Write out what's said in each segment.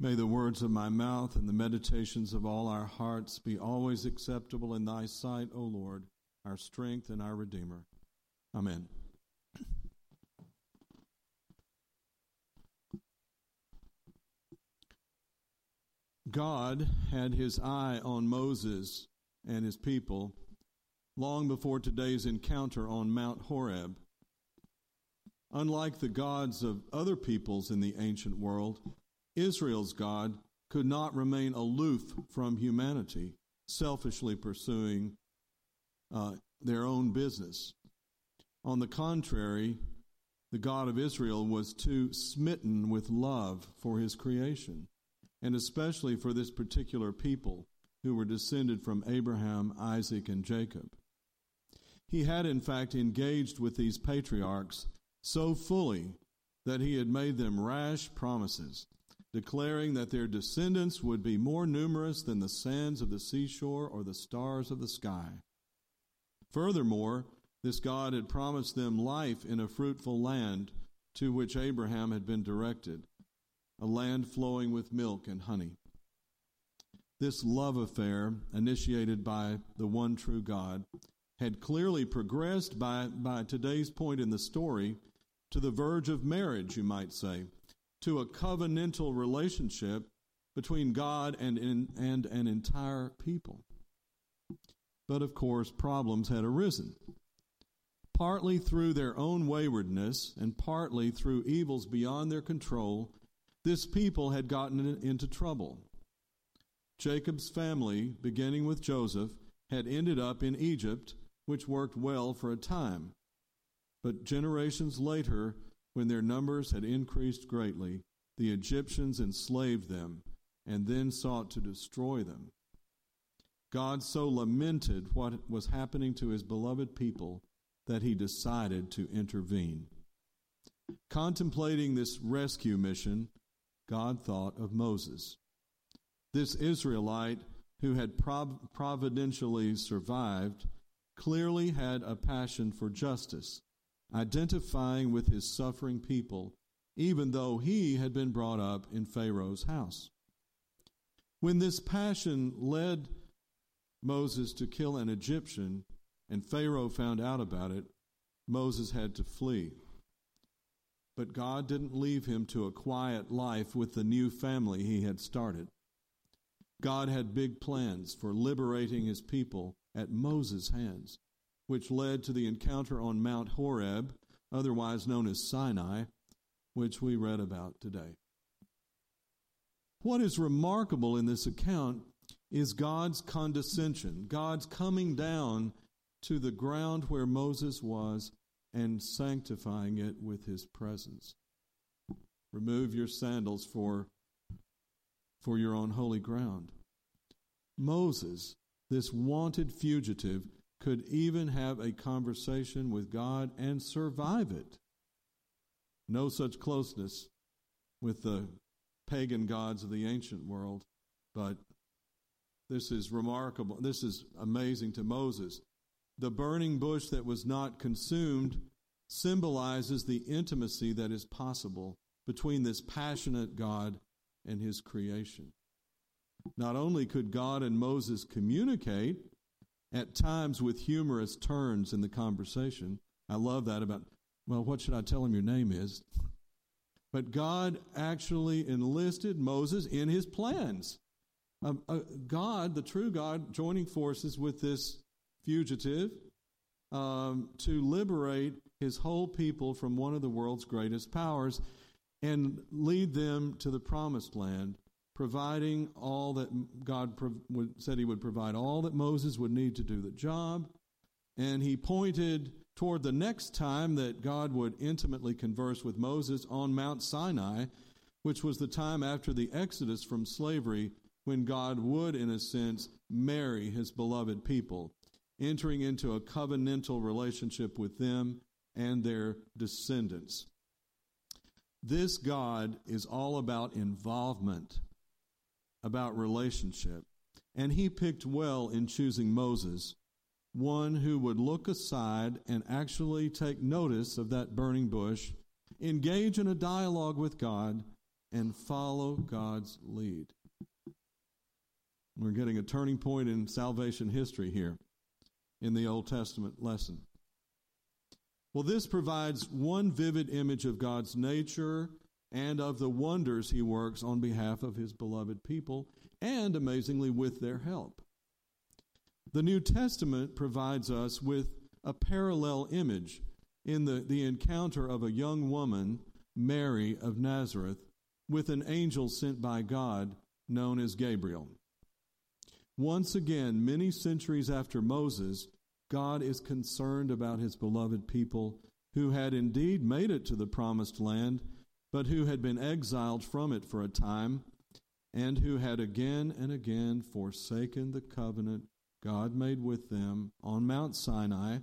May the words of my mouth and the meditations of all our hearts be always acceptable in thy sight, O Lord, our strength and our Redeemer. Amen. God had his eye on Moses and his people long before today's encounter on Mount Horeb. Unlike the gods of other peoples in the ancient world, Israel's God could not remain aloof from humanity, selfishly pursuing uh, their own business. On the contrary, the God of Israel was too smitten with love for his creation, and especially for this particular people who were descended from Abraham, Isaac, and Jacob. He had, in fact, engaged with these patriarchs so fully that he had made them rash promises, declaring that their descendants would be more numerous than the sands of the seashore or the stars of the sky. Furthermore, this God had promised them life in a fruitful land to which Abraham had been directed, a land flowing with milk and honey. This love affair, initiated by the one true God, had clearly progressed by, by today's point in the story to the verge of marriage, you might say, to a covenantal relationship between God and, and an entire people. But of course, problems had arisen. Partly through their own waywardness and partly through evils beyond their control, this people had gotten into trouble. Jacob's family, beginning with Joseph, had ended up in Egypt, which worked well for a time. But generations later, when their numbers had increased greatly, the Egyptians enslaved them and then sought to destroy them. God so lamented what was happening to his beloved people that he decided to intervene. Contemplating this rescue mission, God thought of Moses. This Israelite who had prov- providentially survived clearly had a passion for justice identifying with his suffering people, even though he had been brought up in Pharaoh's house. When this passion led Moses to kill an Egyptian and Pharaoh found out about it, Moses had to flee. But God didn't leave him to a quiet life with the new family he had started. God had big plans for liberating his people at Moses' hands which led to the encounter on Mount Horeb, otherwise known as Sinai, which we read about today. What is remarkable in this account is God's condescension, God's coming down to the ground where Moses was and sanctifying it with his presence. Remove your sandals for, for your own holy ground. Moses, this wanted fugitive, could even have a conversation with God and survive it. No such closeness with the pagan gods of the ancient world, but this is remarkable. This is amazing to Moses. The burning bush that was not consumed symbolizes the intimacy that is possible between this passionate God and his creation. Not only could God and Moses communicate, at times with humorous turns in the conversation. I love that about, well, what should I tell him your name is? But God actually enlisted Moses in his plans. Uh, uh, God, the true God, joining forces with this fugitive um, to liberate his whole people from one of the world's greatest powers and lead them to the promised land providing all that God said he would provide all that Moses would need to do the job. And he pointed toward the next time that God would intimately converse with Moses on Mount Sinai, which was the time after the exodus from slavery when God would, in a sense, marry his beloved people, entering into a covenantal relationship with them and their descendants. This God is all about involvement about relationship. And he picked well in choosing Moses, one who would look aside and actually take notice of that burning bush, engage in a dialogue with God, and follow God's lead. We're getting a turning point in salvation history here in the Old Testament lesson. Well, this provides one vivid image of God's nature and of the wonders he works on behalf of his beloved people, and amazingly, with their help. The New Testament provides us with a parallel image in the, the encounter of a young woman, Mary of Nazareth, with an angel sent by God known as Gabriel. Once again, many centuries after Moses, God is concerned about his beloved people who had indeed made it to the promised land, but who had been exiled from it for a time, and who had again and again forsaken the covenant God made with them on Mount Sinai.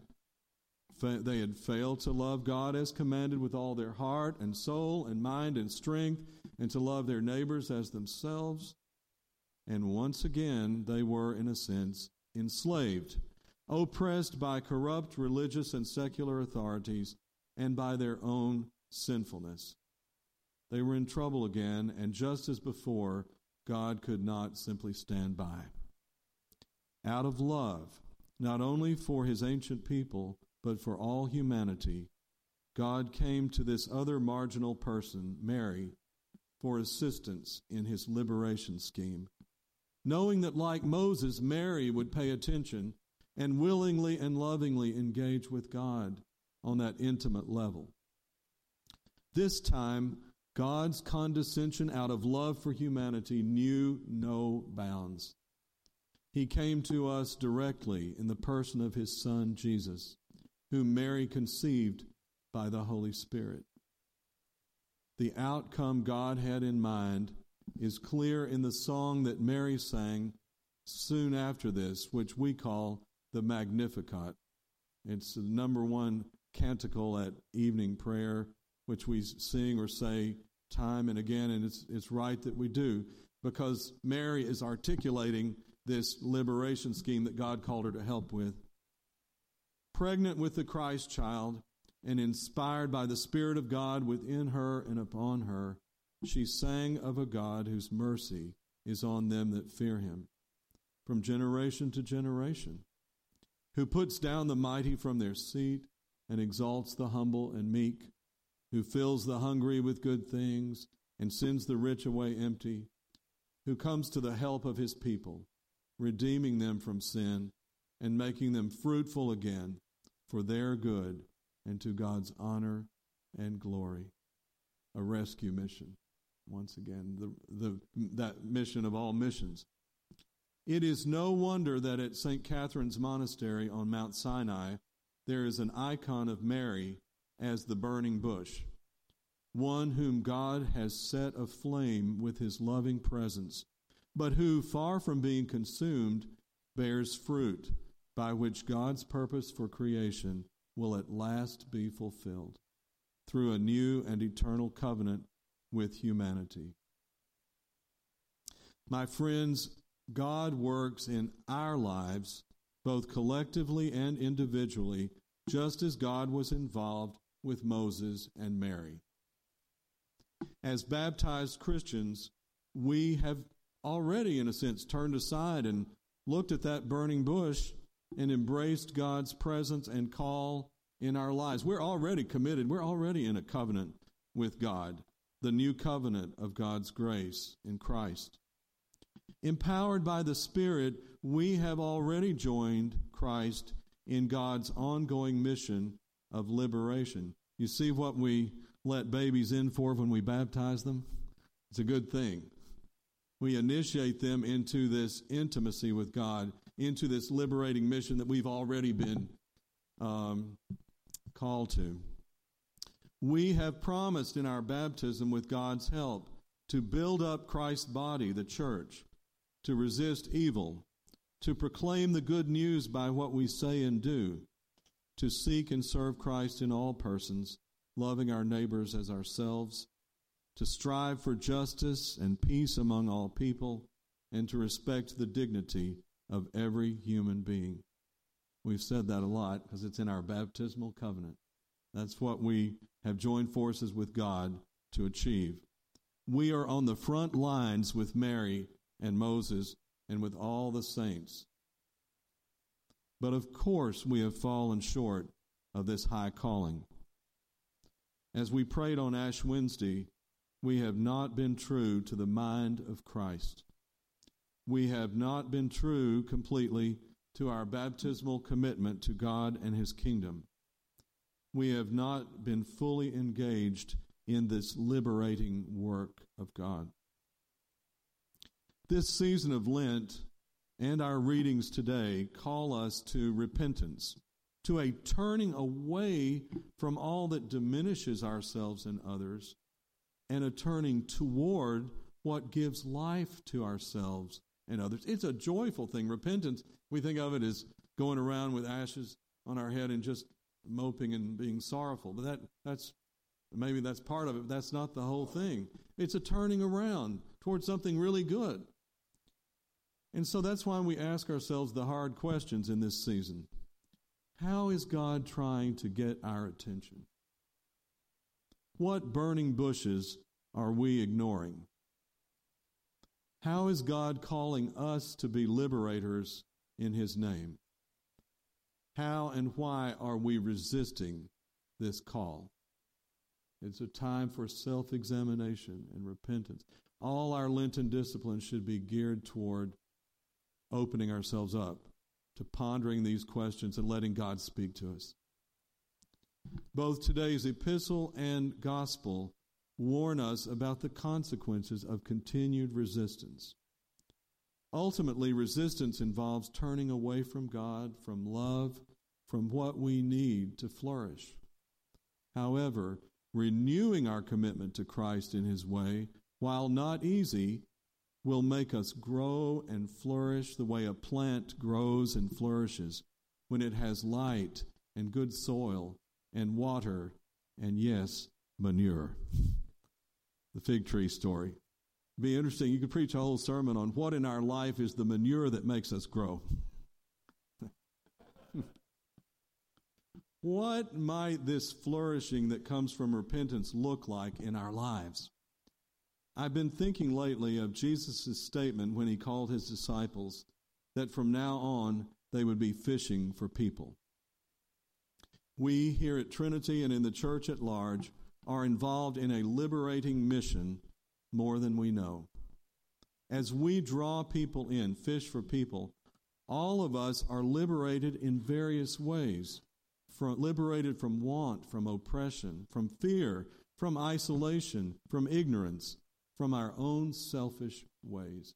They had failed to love God as commanded with all their heart and soul and mind and strength, and to love their neighbors as themselves. And once again, they were, in a sense, enslaved, oppressed by corrupt religious and secular authorities and by their own sinfulness. They were in trouble again, and just as before, God could not simply stand by. Out of love, not only for his ancient people, but for all humanity, God came to this other marginal person, Mary, for assistance in his liberation scheme knowing that, like Moses, Mary would pay attention and willingly and lovingly engage with God on that intimate level. This time, God's condescension out of love for humanity knew no bounds. He came to us directly in the person of his Son, Jesus, whom Mary conceived by the Holy Spirit. The outcome God had in mind is clear in the song that Mary sang soon after this, which we call the Magnificat. It's the number one canticle at evening prayer, which we sing or say time and again, and it's, it's right that we do because Mary is articulating this liberation scheme that God called her to help with. Pregnant with the Christ child and inspired by the Spirit of God within her and upon her, she sang of a God whose mercy is on them that fear him from generation to generation, who puts down the mighty from their seat and exalts the humble and meek, who fills the hungry with good things and sends the rich away empty, who comes to the help of his people, redeeming them from sin and making them fruitful again for their good and to God's honor and glory. A rescue mission once again, the, the, that mission of all missions. It is no wonder that at St. Catherine's Monastery on Mount Sinai, there is an icon of Mary as the burning bush, one whom God has set aflame with his loving presence, but who, far from being consumed, bears fruit by which God's purpose for creation will at last be fulfilled through a new and eternal covenant with humanity. My friends, God works in our lives, both collectively and individually, just as God was involved with Moses and Mary. As baptized Christians, we have already, in a sense, turned aside and looked at that burning bush and embraced God's presence and call in our lives. We're already committed, we're already in a covenant with God the new covenant of God's grace in Christ. Empowered by the Spirit, we have already joined Christ in God's ongoing mission of liberation. You see what we let babies in for when we baptize them? It's a good thing. We initiate them into this intimacy with God, into this liberating mission that we've already been um, called to. We have promised in our baptism with God's help to build up Christ's body, the church, to resist evil, to proclaim the good news by what we say and do, to seek and serve Christ in all persons, loving our neighbors as ourselves, to strive for justice and peace among all people, and to respect the dignity of every human being. We've said that a lot because it's in our baptismal covenant. That's what we have joined forces with God to achieve. We are on the front lines with Mary and Moses and with all the saints. But of course, we have fallen short of this high calling. As we prayed on Ash Wednesday, we have not been true to the mind of Christ. We have not been true completely to our baptismal commitment to God and His kingdom. We have not been fully engaged in this liberating work of God. This season of Lent and our readings today call us to repentance, to a turning away from all that diminishes ourselves and others, and a turning toward what gives life to ourselves and others. It's a joyful thing. Repentance, we think of it as going around with ashes on our head and just moping and being sorrowful. But that, that's maybe that's part of it, but that's not the whole thing. It's a turning around towards something really good. And so that's why we ask ourselves the hard questions in this season. How is God trying to get our attention? What burning bushes are we ignoring? How is God calling us to be liberators in His name? How and why are we resisting this call? It's a time for self examination and repentance. All our Lenten disciplines should be geared toward opening ourselves up to pondering these questions and letting God speak to us. Both today's epistle and gospel warn us about the consequences of continued resistance. Ultimately, resistance involves turning away from God, from love, from what we need to flourish. However, renewing our commitment to Christ in His way, while not easy, will make us grow and flourish the way a plant grows and flourishes when it has light and good soil and water and, yes, manure. The fig tree story. It'd be interesting. You could preach a whole sermon on what in our life is the manure that makes us grow. what might this flourishing that comes from repentance look like in our lives? I've been thinking lately of Jesus' statement when he called his disciples that from now on they would be fishing for people. We here at Trinity and in the church at large are involved in a liberating mission more than we know. As we draw people in, fish for people, all of us are liberated in various ways. From, liberated from want, from oppression, from fear, from isolation, from ignorance, from our own selfish ways.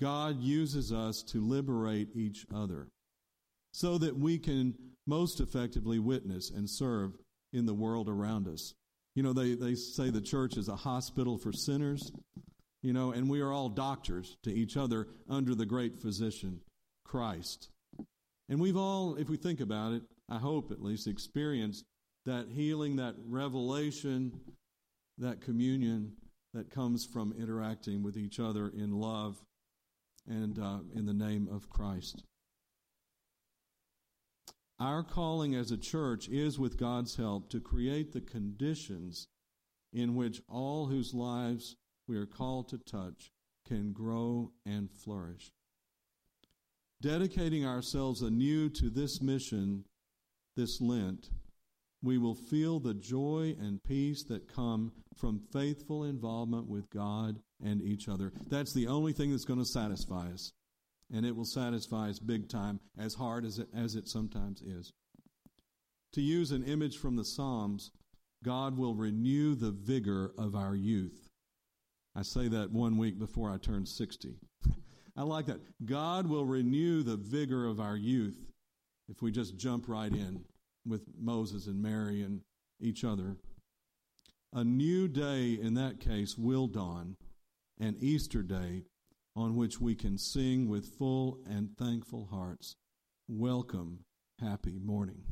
God uses us to liberate each other so that we can most effectively witness and serve in the world around us. You know, they, they say the church is a hospital for sinners, you know, and we are all doctors to each other under the great physician, Christ. And we've all, if we think about it, I hope at least, experienced that healing, that revelation, that communion that comes from interacting with each other in love and uh, in the name of Christ. Our calling as a church is, with God's help, to create the conditions in which all whose lives we are called to touch can grow and flourish. Dedicating ourselves anew to this mission this Lent we will feel the joy and peace that come from faithful involvement with God and each other. That's the only thing that's going to satisfy us. And it will satisfy us big time, as hard as it, as it sometimes is. To use an image from the Psalms, God will renew the vigor of our youth. I say that one week before I turn 60. I like that. God will renew the vigor of our youth if we just jump right in with Moses and Mary and each other. A new day in that case will dawn, an Easter day on which we can sing with full and thankful hearts, Welcome, happy morning.